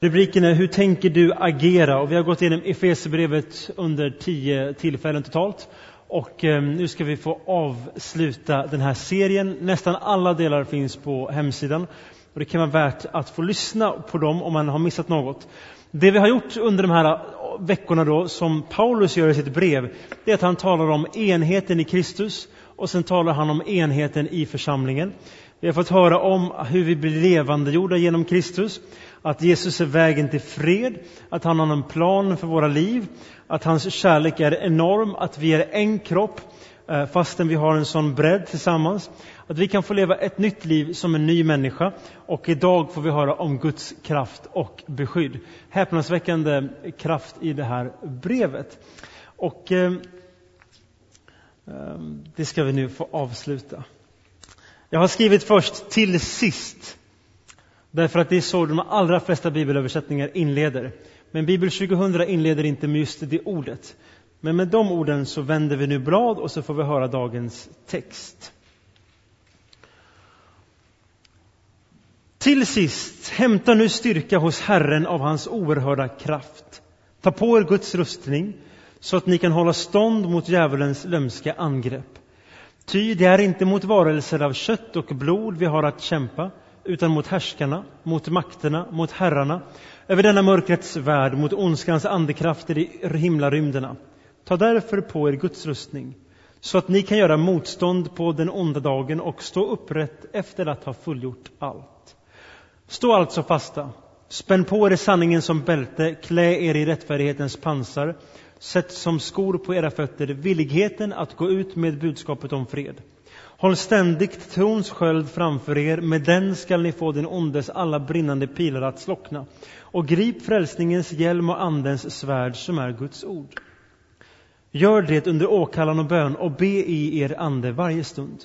Rubriken är Hur tänker du agera? Och vi har gått igenom Efesierbrevet under tio tillfällen totalt. Och eh, nu ska vi få avsluta den här serien. Nästan alla delar finns på hemsidan. Och det kan vara värt att få lyssna på dem om man har missat något. Det vi har gjort under de här eh, veckorna då, som Paulus gör i sitt brev, det är att han talar om enheten i Kristus och sen talar han om enheten i församlingen. Vi har fått höra om hur vi blir levandegjorda genom Kristus att Jesus är vägen till fred, att han har en plan för våra liv, att hans kärlek är enorm, att vi är en kropp eh, fastän vi har en sån bredd tillsammans. Att vi kan få leva ett nytt liv som en ny människa. Och idag får vi höra om Guds kraft och beskydd. Häpnadsväckande kraft i det här brevet. Och eh, eh det ska vi nu få avsluta. Jag har skrivit först till sist. Därför att det är så de allra flesta bibelöversättningar inleder. Men Bibel 2000 inleder inte med just det ordet. Men med de orden så vänder vi nu blad och så får vi höra dagens text. Till sist, hämta nu styrka hos Herren av hans oerhörda kraft. Ta på er Guds rustning så att ni kan hålla stånd mot djävulens lömska angrepp. Ty det är inte mot varelser av kött och blod vi har att kämpa utan mot härskarna, mot makterna, mot herrarna, över denna mörkrets värld, mot ondskans andekrafter i himlarymderna. Ta därför på er Guds rustning, så att ni kan göra motstånd på den onda dagen och stå upprätt efter att ha fullgjort allt. Stå alltså fasta, spänn på er sanningen som bälte, klä er i rättfärdighetens pansar, sätt som skor på era fötter villigheten att gå ut med budskapet om fred. Håll ständigt trons sköld framför er, med den skall ni få den ondes alla brinnande pilar att slockna. Och grip frälsningens hjälm och Andens svärd, som är Guds ord. Gör det under åkallan och bön och be i er ande varje stund.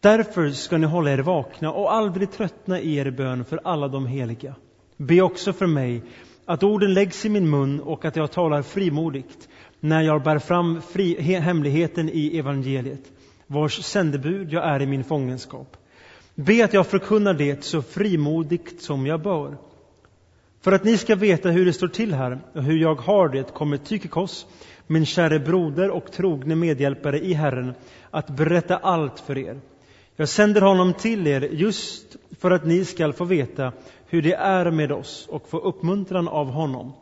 Därför ska ni hålla er vakna och aldrig tröttna i er bön för alla de heliga. Be också för mig att orden läggs i min mun och att jag talar frimodigt när jag bär fram fri, hemligheten i evangeliet vars sändebud jag är i min fångenskap. Be att jag förkunnar det så frimodigt som jag bör. För att ni ska veta hur det står till här och hur jag har det kommer Tykikos, min käre broder och trogne medhjälpare i Herren, att berätta allt för er. Jag sänder honom till er just för att ni skall få veta hur det är med oss och få uppmuntran av honom.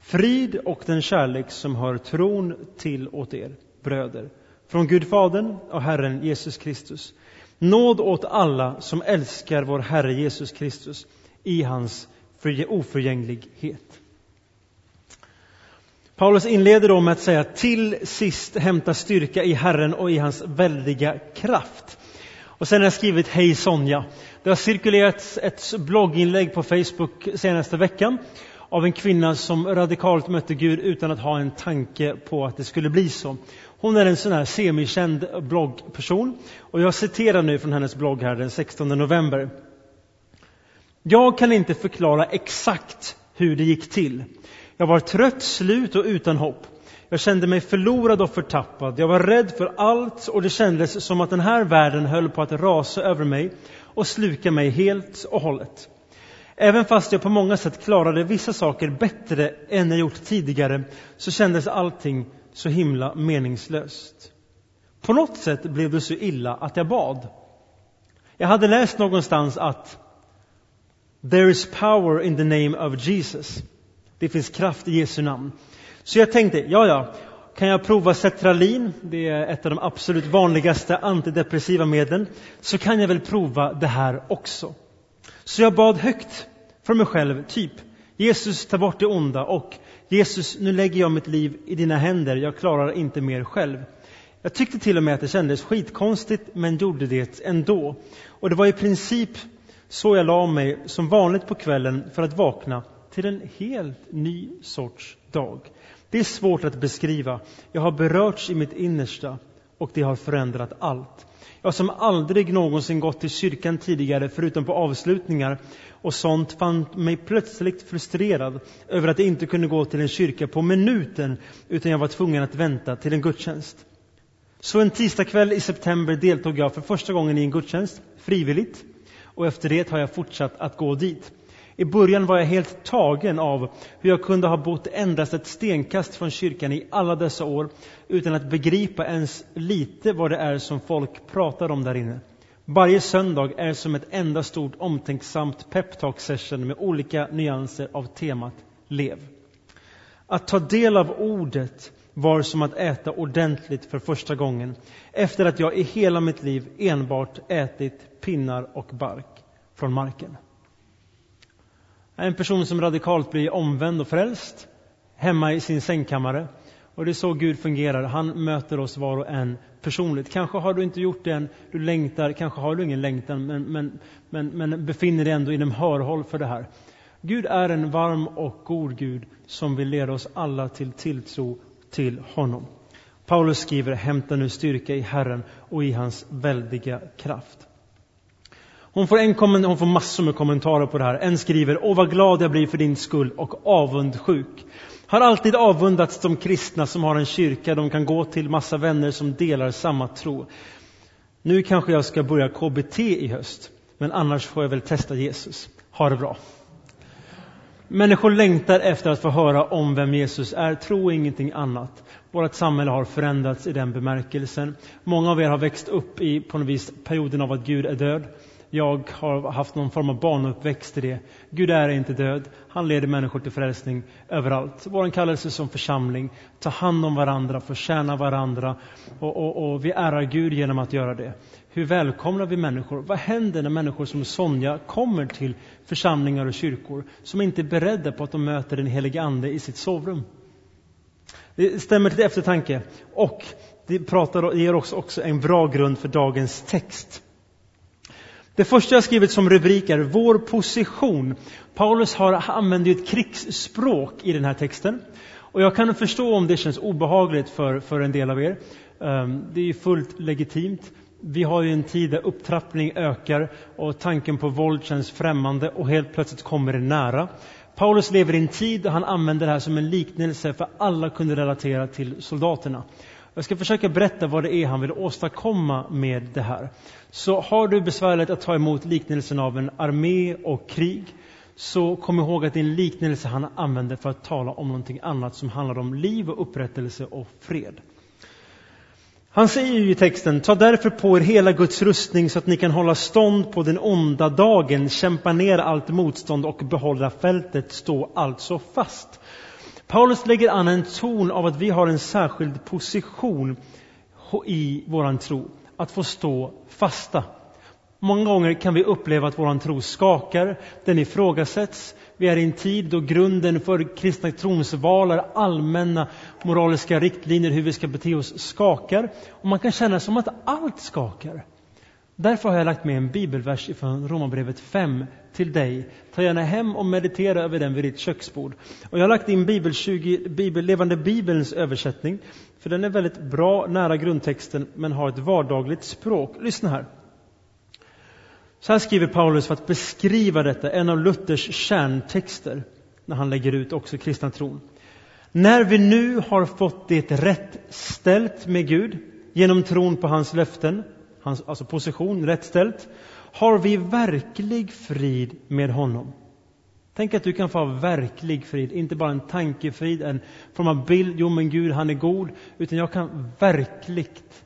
Frid och den kärlek som hör tron till åt er, bröder från Gud Fadern och Herren Jesus Kristus. Nåd åt alla som älskar vår Herre Jesus Kristus i hans oförgänglighet. Paulus inleder då med att säga till sist hämta styrka i Herren och i hans väldiga kraft. Och sen har jag skrivit Hej Sonja. Det har cirkulerat ett blogginlägg på Facebook senaste veckan av en kvinna som radikalt mötte Gud utan att ha en tanke på att det skulle bli så. Hon är en sån här semikänd bloggperson och jag citerar nu från hennes blogg här den 16 november. Jag kan inte förklara exakt hur det gick till. Jag var trött, slut och utan hopp. Jag kände mig förlorad och förtappad. Jag var rädd för allt och det kändes som att den här världen höll på att rasa över mig och sluka mig helt och hållet. Även fast jag på många sätt klarade vissa saker bättre än jag gjort tidigare så kändes allting så himla meningslöst. På något sätt blev det så illa att jag bad. Jag hade läst någonstans att There is power in the name of Jesus. Det finns kraft i Jesu namn. Så jag tänkte, ja, ja, kan jag prova Cetralin, det är ett av de absolut vanligaste antidepressiva medlen, så kan jag väl prova det här också. Så jag bad högt för mig själv, typ Jesus, ta bort det onda och Jesus, nu lägger jag mitt liv i dina händer, jag klarar inte mer själv. Jag tyckte till och med att det kändes skitkonstigt, men gjorde det ändå. Och det var i princip så jag la mig som vanligt på kvällen för att vakna till en helt ny sorts dag. Det är svårt att beskriva. Jag har berörts i mitt innersta och det har förändrat allt. Jag som aldrig någonsin gått till kyrkan tidigare förutom på avslutningar och sånt fann mig plötsligt frustrerad över att jag inte kunde gå till en kyrka på minuten utan jag var tvungen att vänta till en gudstjänst. Så en tisdagkväll i september deltog jag för första gången i en gudstjänst, frivilligt, och efter det har jag fortsatt att gå dit. I början var jag helt tagen av hur jag kunde ha bott endast ett stenkast från kyrkan i alla dessa år utan att begripa ens lite vad det är som folk pratar om där inne. Varje söndag är som ett enda stort omtänksamt peptalk session med olika nyanser av temat Lev. Att ta del av ordet var som att äta ordentligt för första gången efter att jag i hela mitt liv enbart ätit pinnar och bark från marken. En person som radikalt blir omvänd och frälst hemma i sin sängkammare. Och det är så Gud fungerar. Han möter oss var och en personligt. Kanske har du inte gjort det än, du längtar, kanske har du ingen längtan, men, men, men, men befinner dig ändå inom hörhåll för det här. Gud är en varm och god Gud som vill leda oss alla till tilltro till honom. Paulus skriver, hämta nu styrka i Herren och i hans väldiga kraft. Hon får, en hon får massor med kommentarer på det här. En skriver, åh vad glad jag blir för din skull och avundsjuk. Har alltid avundats de kristna som har en kyrka de kan gå till, massa vänner som delar samma tro. Nu kanske jag ska börja KBT i höst, men annars får jag väl testa Jesus. Ha det bra. Människor längtar efter att få höra om vem Jesus är, tro ingenting annat. Vårt samhälle har förändrats i den bemärkelsen. Många av er har växt upp i på något vis perioden av att Gud är död. Jag har haft någon form av barnuppväxt i det. Gud är inte död. Han leder människor till frälsning överallt. Vår kallelse som församling, ta hand om varandra, förtjäna varandra och, och, och vi ärar Gud genom att göra det. Hur välkomnar vi människor? Vad händer när människor som Sonja kommer till församlingar och kyrkor som inte är beredda på att de möter den helige Ande i sitt sovrum? Det stämmer till eftertanke och det pratar, ger oss också en bra grund för dagens text. Det första jag skrivit som rubrik är Vår position. Paulus har, använder ett krigsspråk i den här texten. Och jag kan förstå om det känns obehagligt för, för en del av er. Ehm, det är fullt legitimt. Vi har ju en tid där upptrappning ökar och tanken på våld känns främmande och helt plötsligt kommer det nära. Paulus lever i en tid där han använder det här som en liknelse för alla kunde relatera till soldaterna. Jag ska försöka berätta vad det är han vill åstadkomma med det här. Så har du besvärligt att ta emot liknelsen av en armé och krig, så kom ihåg att det är en liknelse han använder för att tala om någonting annat som handlar om liv och upprättelse och fred. Han säger ju i texten, ta därför på er hela Guds rustning så att ni kan hålla stånd på den onda dagen, kämpa ner allt motstånd och behålla fältet, stå alltså fast. Paulus lägger an en ton av att vi har en särskild position i våran tro, att få stå fasta. Många gånger kan vi uppleva att våran tro skakar, den ifrågasätts. Vi är i en tid då grunden för kristna tronsvalar, allmänna moraliska riktlinjer, hur vi ska bete oss, skakar. Och man kan känna som att allt skakar. Därför har jag lagt med en bibelvers från Romarbrevet 5 till dig. Ta gärna hem och meditera över den vid ditt köksbord. Och jag har lagt in Bibel 20, Bibel, Levande Bibelns översättning, för den är väldigt bra, nära grundtexten, men har ett vardagligt språk. Lyssna här. Så här skriver Paulus för att beskriva detta, en av Luthers kärntexter, när han lägger ut också kristna tron. När vi nu har fått det rätt ställt med Gud genom tron på hans löften, hans alltså position rätt ställt, har vi verklig frid med honom. Tänk att du kan få ha verklig frid, inte bara en tankefrid, en form av bild, jo men Gud han är god, utan jag kan verkligt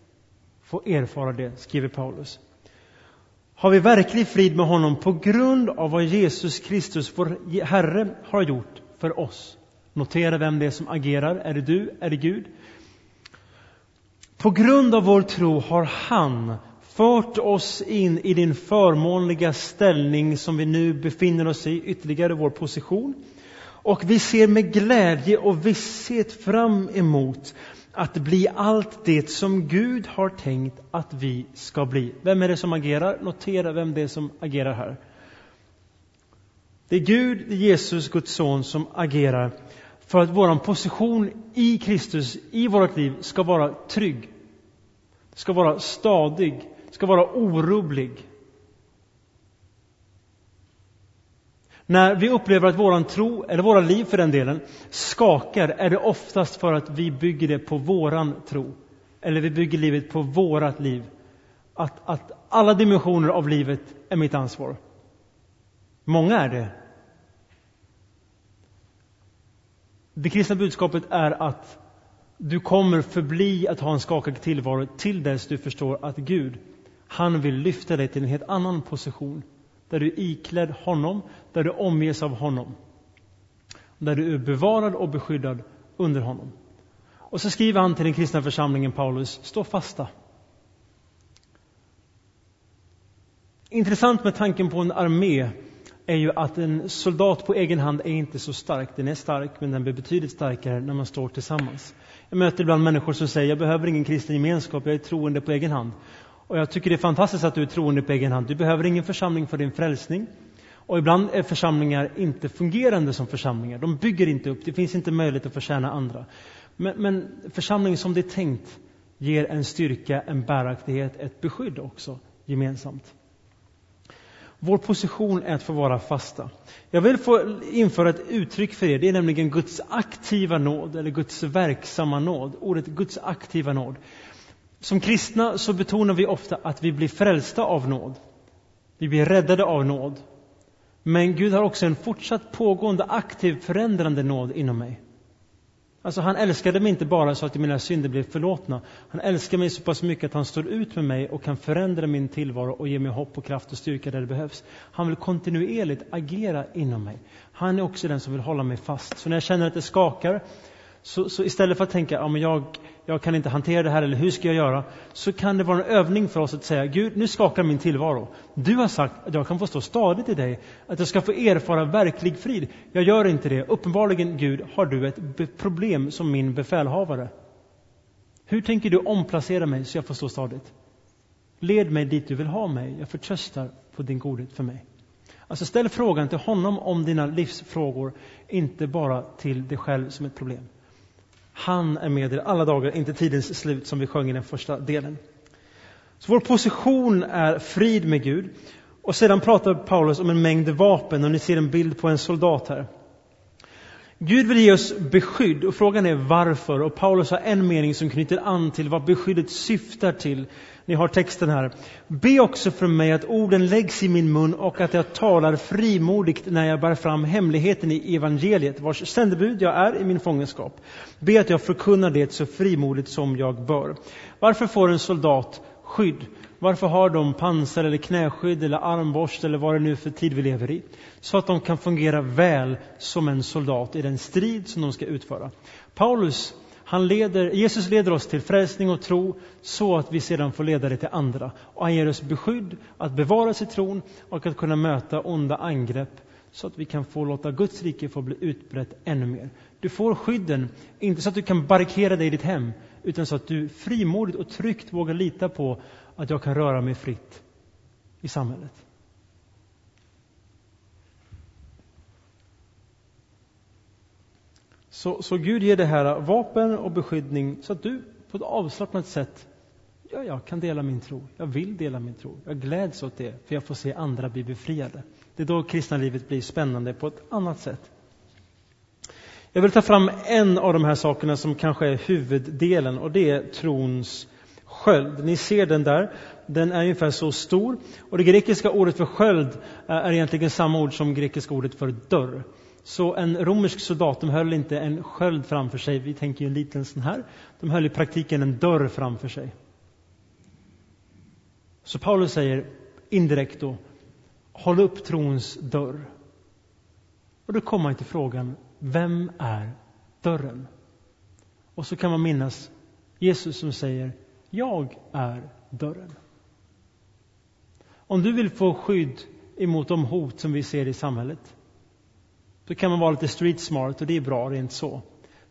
få erfara det, skriver Paulus. Har vi verklig frid med honom på grund av vad Jesus Kristus, vår Herre, har gjort för oss? Notera vem det är som agerar. Är det du? Är det Gud? På grund av vår tro har han fört oss in i din förmånliga ställning som vi nu befinner oss i, ytterligare vår position. Och vi ser med glädje och visshet fram emot att bli allt det som Gud har tänkt att vi ska bli. Vem är det som agerar? Notera vem det är som agerar här. Det är Gud, det är Jesus, Guds son, som agerar för att vår position i Kristus, i vårt liv, ska vara trygg, ska vara stadig, ska vara orubblig. När vi upplever att våran tro, eller våra liv för den delen, skakar är det oftast för att vi bygger det på våran tro. Eller vi bygger livet på vårat liv. Att, att alla dimensioner av livet är mitt ansvar. Många är det, Det kristna budskapet är att du kommer förbli att ha en skakig tillvaro till dess du förstår att Gud, han vill lyfta dig till en helt annan position. Där du är iklädd honom, där du omges av honom. Där du är bevarad och beskyddad under honom. Och så skriver han till den kristna församlingen Paulus, stå fasta. Intressant med tanken på en armé är ju att en soldat på egen hand är inte så stark. Den är stark, men den blir betydligt starkare när man står tillsammans. Jag möter ibland människor som säger, jag behöver ingen kristen gemenskap, jag är troende på egen hand. Och jag tycker det är fantastiskt att du är troende på egen hand. Du behöver ingen församling för din frälsning. Och ibland är församlingar inte fungerande som församlingar. De bygger inte upp, det finns inte möjlighet att förtjäna andra. Men, men församling som det är tänkt ger en styrka, en bäraktighet, ett beskydd också gemensamt. Vår position är att få vara fasta. Jag vill få införa ett uttryck för er, det är nämligen Guds aktiva nåd, eller Guds verksamma nåd. Ordet Guds aktiva nåd. Som kristna så betonar vi ofta att vi blir frälsta av nåd. Vi blir räddade av nåd. Men Gud har också en fortsatt pågående aktiv förändrande nåd inom mig. Alltså han älskade mig inte bara så att mina synder blev förlåtna. Han älskar mig så pass mycket att han står ut med mig och kan förändra min tillvaro och ge mig hopp och kraft och styrka där det behövs. Han vill kontinuerligt agera inom mig. Han är också den som vill hålla mig fast. Så när jag känner att det skakar så, så istället för att tänka ja, men jag, jag kan inte hantera det här eller hur ska jag göra? Så kan det vara en övning för oss att säga Gud, nu skakar min tillvaro. Du har sagt att jag kan få stå stadigt i dig, att jag ska få erfara verklig frid. Jag gör inte det. Uppenbarligen, Gud, har du ett problem som min befälhavare. Hur tänker du omplacera mig så jag får stå stadigt? Led mig dit du vill ha mig. Jag förtröstar på din godhet för mig. Alltså ställ frågan till honom om dina livsfrågor, inte bara till dig själv som ett problem. Han är med er alla dagar, inte tidens slut som vi sjöng i den första delen. Så vår position är frid med Gud. Och sedan pratar Paulus om en mängd vapen och ni ser en bild på en soldat här. Gud vill ge oss beskydd och frågan är varför. Och Paulus har en mening som knyter an till vad beskyddet syftar till. Ni har texten här. Be också för mig att orden läggs i min mun och att jag talar frimodigt när jag bär fram hemligheten i evangeliet, vars sändebud jag är i min fångenskap. Be att jag förkunnar det så frimodigt som jag bör. Varför får en soldat skydd? Varför har de pansar eller knäskydd eller armborst eller vad det nu är för tid vi lever i? Så att de kan fungera väl som en soldat i den strid som de ska utföra. Paulus, han leder, Jesus leder oss till frälsning och tro så att vi sedan får leda det till andra. Och han ger oss beskydd att bevara sig tron och att kunna möta onda angrepp så att vi kan få låta Guds rike få bli utbrett ännu mer. Du får skydden, inte så att du kan barrikera dig i ditt hem, utan så att du frimodigt och tryggt vågar lita på att jag kan röra mig fritt i samhället. Så, så Gud ger det här vapen och beskyddning så att du på ett avslappnat sätt Ja, jag kan dela min tro. Jag vill dela min tro. Jag gläds åt det, för jag får se andra bli befriade. Det är då kristna livet blir spännande på ett annat sätt. Jag vill ta fram en av de här sakerna som kanske är huvuddelen och det är trons sköld. Ni ser den där. Den är ungefär så stor. Och det grekiska ordet för sköld eh, är egentligen samma ord som grekiska ordet för dörr. Så en romersk soldat de höll inte en sköld framför sig, vi tänker ju en liten sån här. De höll i praktiken en dörr framför sig. Så Paulus säger indirekt då, håll upp trons dörr. Och då kommer man till frågan, vem är dörren? Och så kan man minnas Jesus som säger, jag är dörren. Om du vill få skydd emot de hot som vi ser i samhället, då kan man vara lite street smart och det är bra rent så.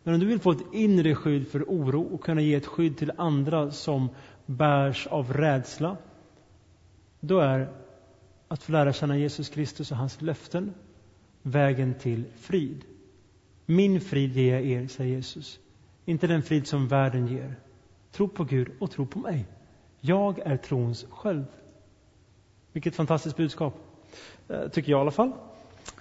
Men om du vill få ett inre skydd för oro och kunna ge ett skydd till andra som bärs av rädsla, då är att få lära känna Jesus Kristus och hans löften vägen till frid. Min frid ger jag er, säger Jesus. Inte den frid som världen ger. Tro på Gud och tro på mig. Jag är trons sköld. Vilket fantastiskt budskap, eh, tycker jag i alla fall.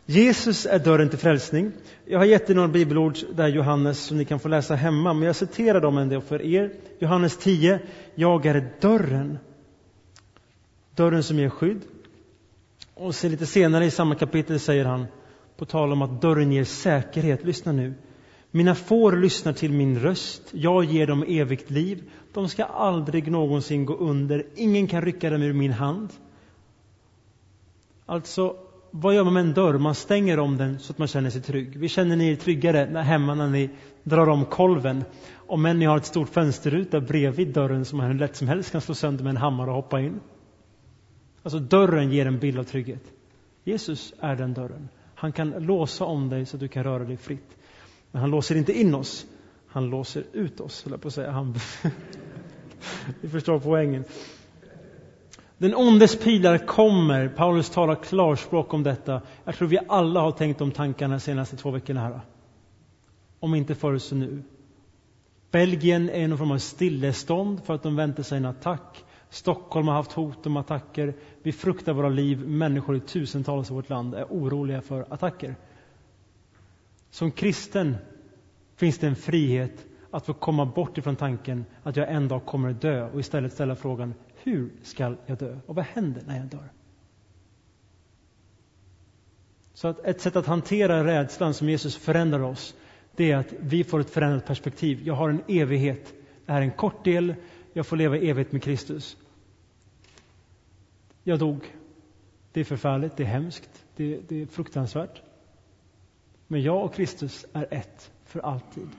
Jesus är dörren till frälsning. Jag har gett er några bibelord där Johannes som ni kan få läsa hemma, men jag citerar dem ändå för er. Johannes 10. Jag är dörren. Dörren som ger skydd. Och sen lite senare i samma kapitel säger han, på tal om att dörren ger säkerhet, lyssna nu. Mina får lyssnar till min röst, jag ger dem evigt liv. De ska aldrig någonsin gå under, ingen kan rycka dem ur min hand. Alltså, vad gör man med en dörr? Man stänger om den så att man känner sig trygg. Vi känner ni er tryggare hemma när ni drar om kolven. Om än ni har ett stort fönsterruta bredvid dörren som man hur lätt som helst kan slå sönder med en hammare och hoppa in. Alltså dörren ger en bild av trygghet. Jesus är den dörren. Han kan låsa om dig så att du kan röra dig fritt. Men han låser inte in oss. Han låser ut oss, höll jag på att säga. Han... Vi förstår poängen. Den ondes pilar kommer. Paulus talar klarspråk om detta. Jag tror vi alla har tänkt de tankarna de senaste två veckorna här. Om inte förr så nu. Belgien är i någon form av stillestånd för att de väntar sig en attack. Stockholm har haft hot om attacker. Vi fruktar våra liv. Människor i tusentals i vårt land är oroliga för attacker. Som kristen finns det en frihet att få komma bort ifrån tanken att jag en dag kommer att dö och istället ställa frågan hur ska jag dö och vad händer när jag dör? Så att ett sätt att hantera rädslan som Jesus förändrar oss det är att vi får ett förändrat perspektiv. Jag har en evighet. Det här är en kort del. Jag får leva i evighet med Kristus. Jag dog. Det är förfärligt, det är hemskt, det, det är fruktansvärt. Men jag och Kristus är ett för alltid.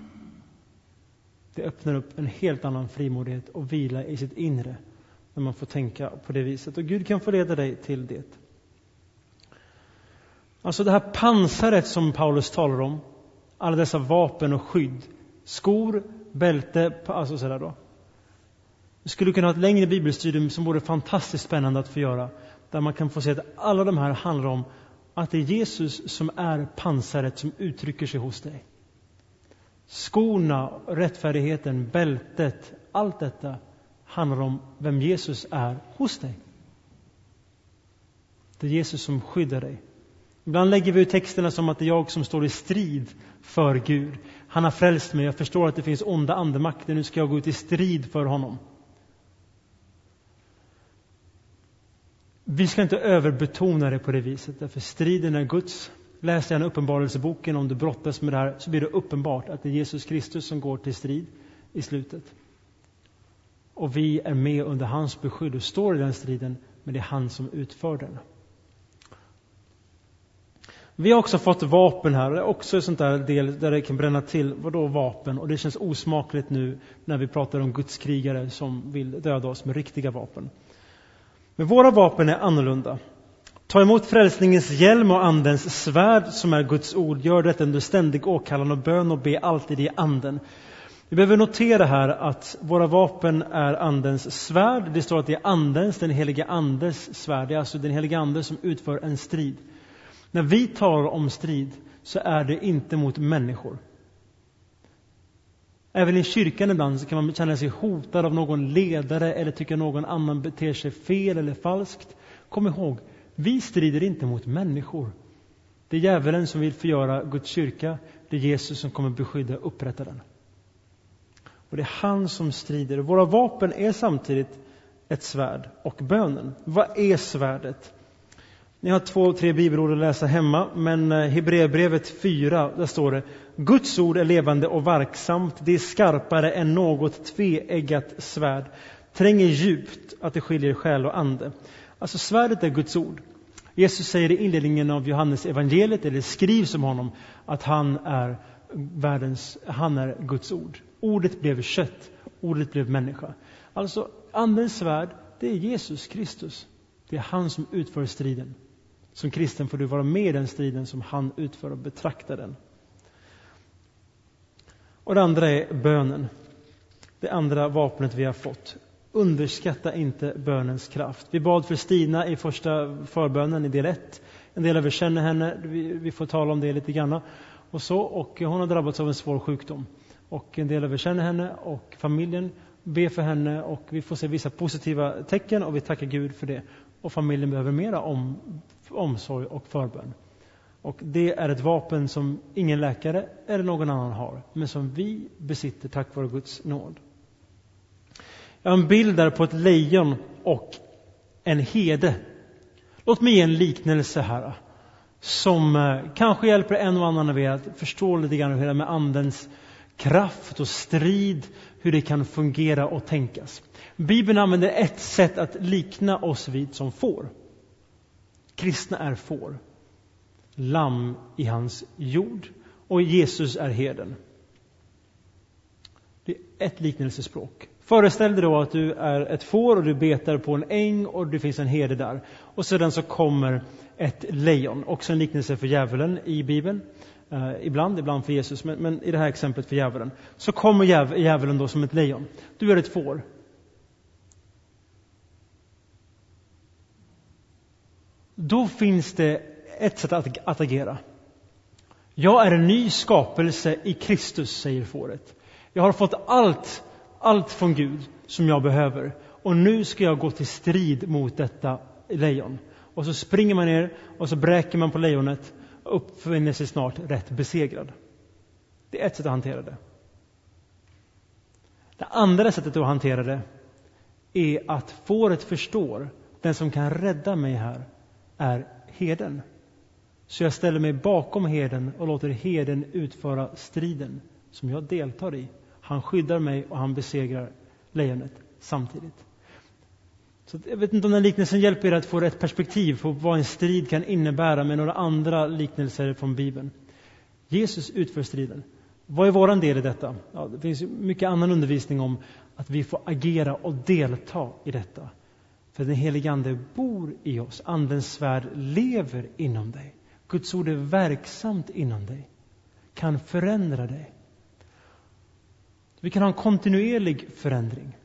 Det öppnar upp en helt annan frimodighet och vila i sitt inre när man får tänka på det viset. Och Gud kan få leda dig till det. Alltså det här pansaret som Paulus talar om, alla dessa vapen och skydd, skor, bälte, alltså sådär då. Vi skulle kunna ha ett längre bibelstudium som vore fantastiskt spännande att få göra, där man kan få se att alla de här handlar om att det är Jesus som är pansaret som uttrycker sig hos dig. Skorna, rättfärdigheten, bältet, allt detta handlar om vem Jesus är hos dig. Det är Jesus som skyddar dig. Ibland lägger vi ut texterna som att det är jag som står i strid för Gud. Han har frälst mig, jag förstår att det finns onda andemakter, nu ska jag gå ut i strid för honom. Vi ska inte överbetona det på det viset, därför striden är Guds. Läs gärna Uppenbarelseboken om du brottas med det här, så blir det uppenbart att det är Jesus Kristus som går till strid i slutet. Och vi är med under hans beskydd och står i den striden, men det är han som utför den. Vi har också fått vapen här, det är också en sån där del där det kan bränna till. Vadå vapen? Och det känns osmakligt nu när vi pratar om Guds krigare som vill döda oss med riktiga vapen. Men våra vapen är annorlunda. Ta emot frälsningens hjälm och Andens svärd som är Guds ord. Gör detta under ständig åkallan och bön och be alltid i Anden. Vi behöver notera här att våra vapen är Andens svärd. Det står att det är Andens, den helige Andes svärd. Det är alltså den helige Ande som utför en strid. När vi talar om strid så är det inte mot människor. Även i kyrkan ibland så kan man känna sig hotad av någon ledare eller tycka någon annan beter sig fel eller falskt. Kom ihåg, vi strider inte mot människor. Det är djävulen som vill förgöra Guds kyrka. Det är Jesus som kommer beskydda och upprätta den. Och det är han som strider. Våra vapen är samtidigt ett svärd och bönen. Vad är svärdet? Ni har två, tre bibelord att läsa hemma, men eh, Hebreerbrevet 4, där står det Guds ord är levande och verksamt, det är skarpare än något tveeggat svärd, tränger djupt att det skiljer själ och ande. Alltså svärdet är Guds ord. Jesus säger i inledningen av Johannes evangeliet, eller skrivs om honom, att han är världens, han är Guds ord. Ordet blev kött, ordet blev människa. Alltså, Andens svärd, det är Jesus Kristus. Det är han som utför striden. Som kristen får du vara med i den striden som han utför och betrakta den. Och det andra är bönen. Det andra vapnet vi har fått. Underskatta inte bönens kraft. Vi bad för Stina i första förbönen i del 1. En del av er känner henne, vi, får tala om det lite grann. Och, så, och hon har drabbats av en svår sjukdom. Och en del av er känner henne och familjen. Be för henne och vi får se vissa positiva tecken och vi tackar Gud för det. Och familjen behöver mera om, omsorg och förbön. Och det är ett vapen som ingen läkare eller någon annan har, men som vi besitter tack vare Guds nåd. Jag har en bild där på ett lejon och en hede. Låt mig ge en liknelse här. som eh, kanske hjälper en och annan av er att förstå lite grann hur det med Andens kraft och strid, hur det kan fungera och tänkas. Bibeln använder ett sätt att likna oss vid som får. Kristna är får. Lamm i hans jord och Jesus är herden. Det är ett liknelsespråk. Föreställ dig då att du är ett får och du betar på en äng och det finns en herde där. Och sedan så kommer ett lejon, också en liknelse för djävulen i Bibeln eh, ibland, ibland för Jesus, men, men, i det här exemplet för djävulen. Så kommer djävulen då som ett lejon. Du är ett får. Då finns det ett sätt att, att agera. Jag är en ny skapelse i Kristus, säger fåret. Jag har fått allt, allt från Gud som jag behöver. Och nu ska jag gå till strid mot detta lejon. Och så springer man ner och så bräker man på lejonet uppfinner sig snart rätt besegrad. Det är ett sätt att hantera det. Det andra sättet att hantera det är att fåret förstår den som kan rädda mig här är herden. Så jag ställer mig bakom herden och låter herden utföra striden som jag deltar i. Han skyddar mig och han besegrar lejonet samtidigt. Så jag vet inte om den liknelsen hjälper er att få rätt perspektiv på vad en strid kan innebära med några andra liknelser från Bibeln. Jesus utför striden. Vad är vår del i detta? Ja, det finns mycket annan undervisning om att vi får agera och delta i detta. För den helige Ande bor i oss. Andens svärd lever inom dig. Guds ord är verksamt inom dig. Kan förändra dig. Vi kan ha en kontinuerlig förändring.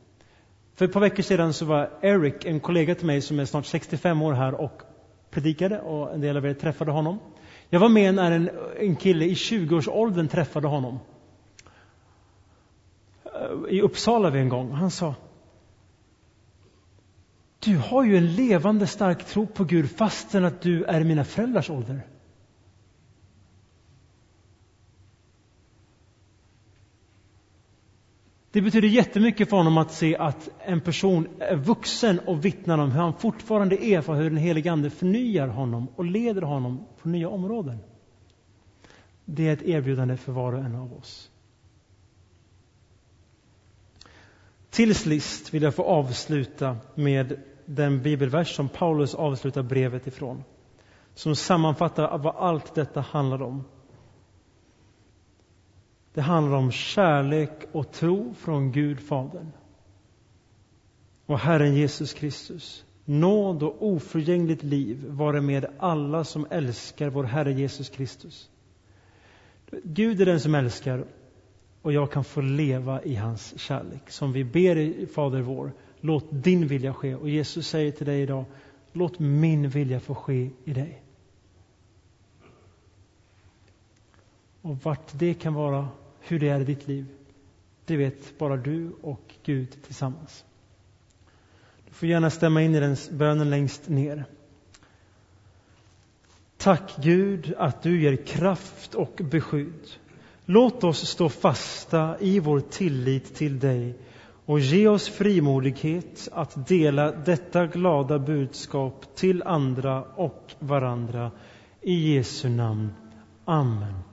För ett par veckor sedan så var Eric, en kollega till mig som är snart 65 år här och predikade och en del av er träffade honom. Jag var med när en, en kille i 20-årsåldern träffade honom. Eh, I Uppsala vid en gång. Han sa Du har ju en levande stark tro på Gud fastän att du är i mina föräldrars ålder. Det betyder jättemycket för honom att se att en person är vuxen och vittnar om hur han fortfarande erfar hur den helige Ande förnyar honom och leder honom på nya områden. Det är ett erbjudande för var och en av oss. Till sist vill jag få avsluta med den bibelvers som Paulus avslutar brevet ifrån. Som sammanfattar vad allt detta handlar om. Det handlar om kärlek och tro från Gud Fadern och Herren Jesus Kristus. Nåd och oförgängligt liv vare med alla som älskar vår Herre Jesus Kristus. Gud är den som älskar och jag kan få leva i hans kärlek. Som vi ber i Fader vår, låt din vilja ske. Och Jesus säger till dig idag, låt min vilja få ske i dig. Och vart det kan vara hur det är i ditt liv, det vet bara du och Gud tillsammans. Du får gärna stämma in i den bönen längst ner. Tack Gud att du ger kraft och beskydd. Låt oss stå fasta i vår tillit till dig och ge oss frimodighet att dela detta glada budskap till andra och varandra. I Jesu namn. Amen.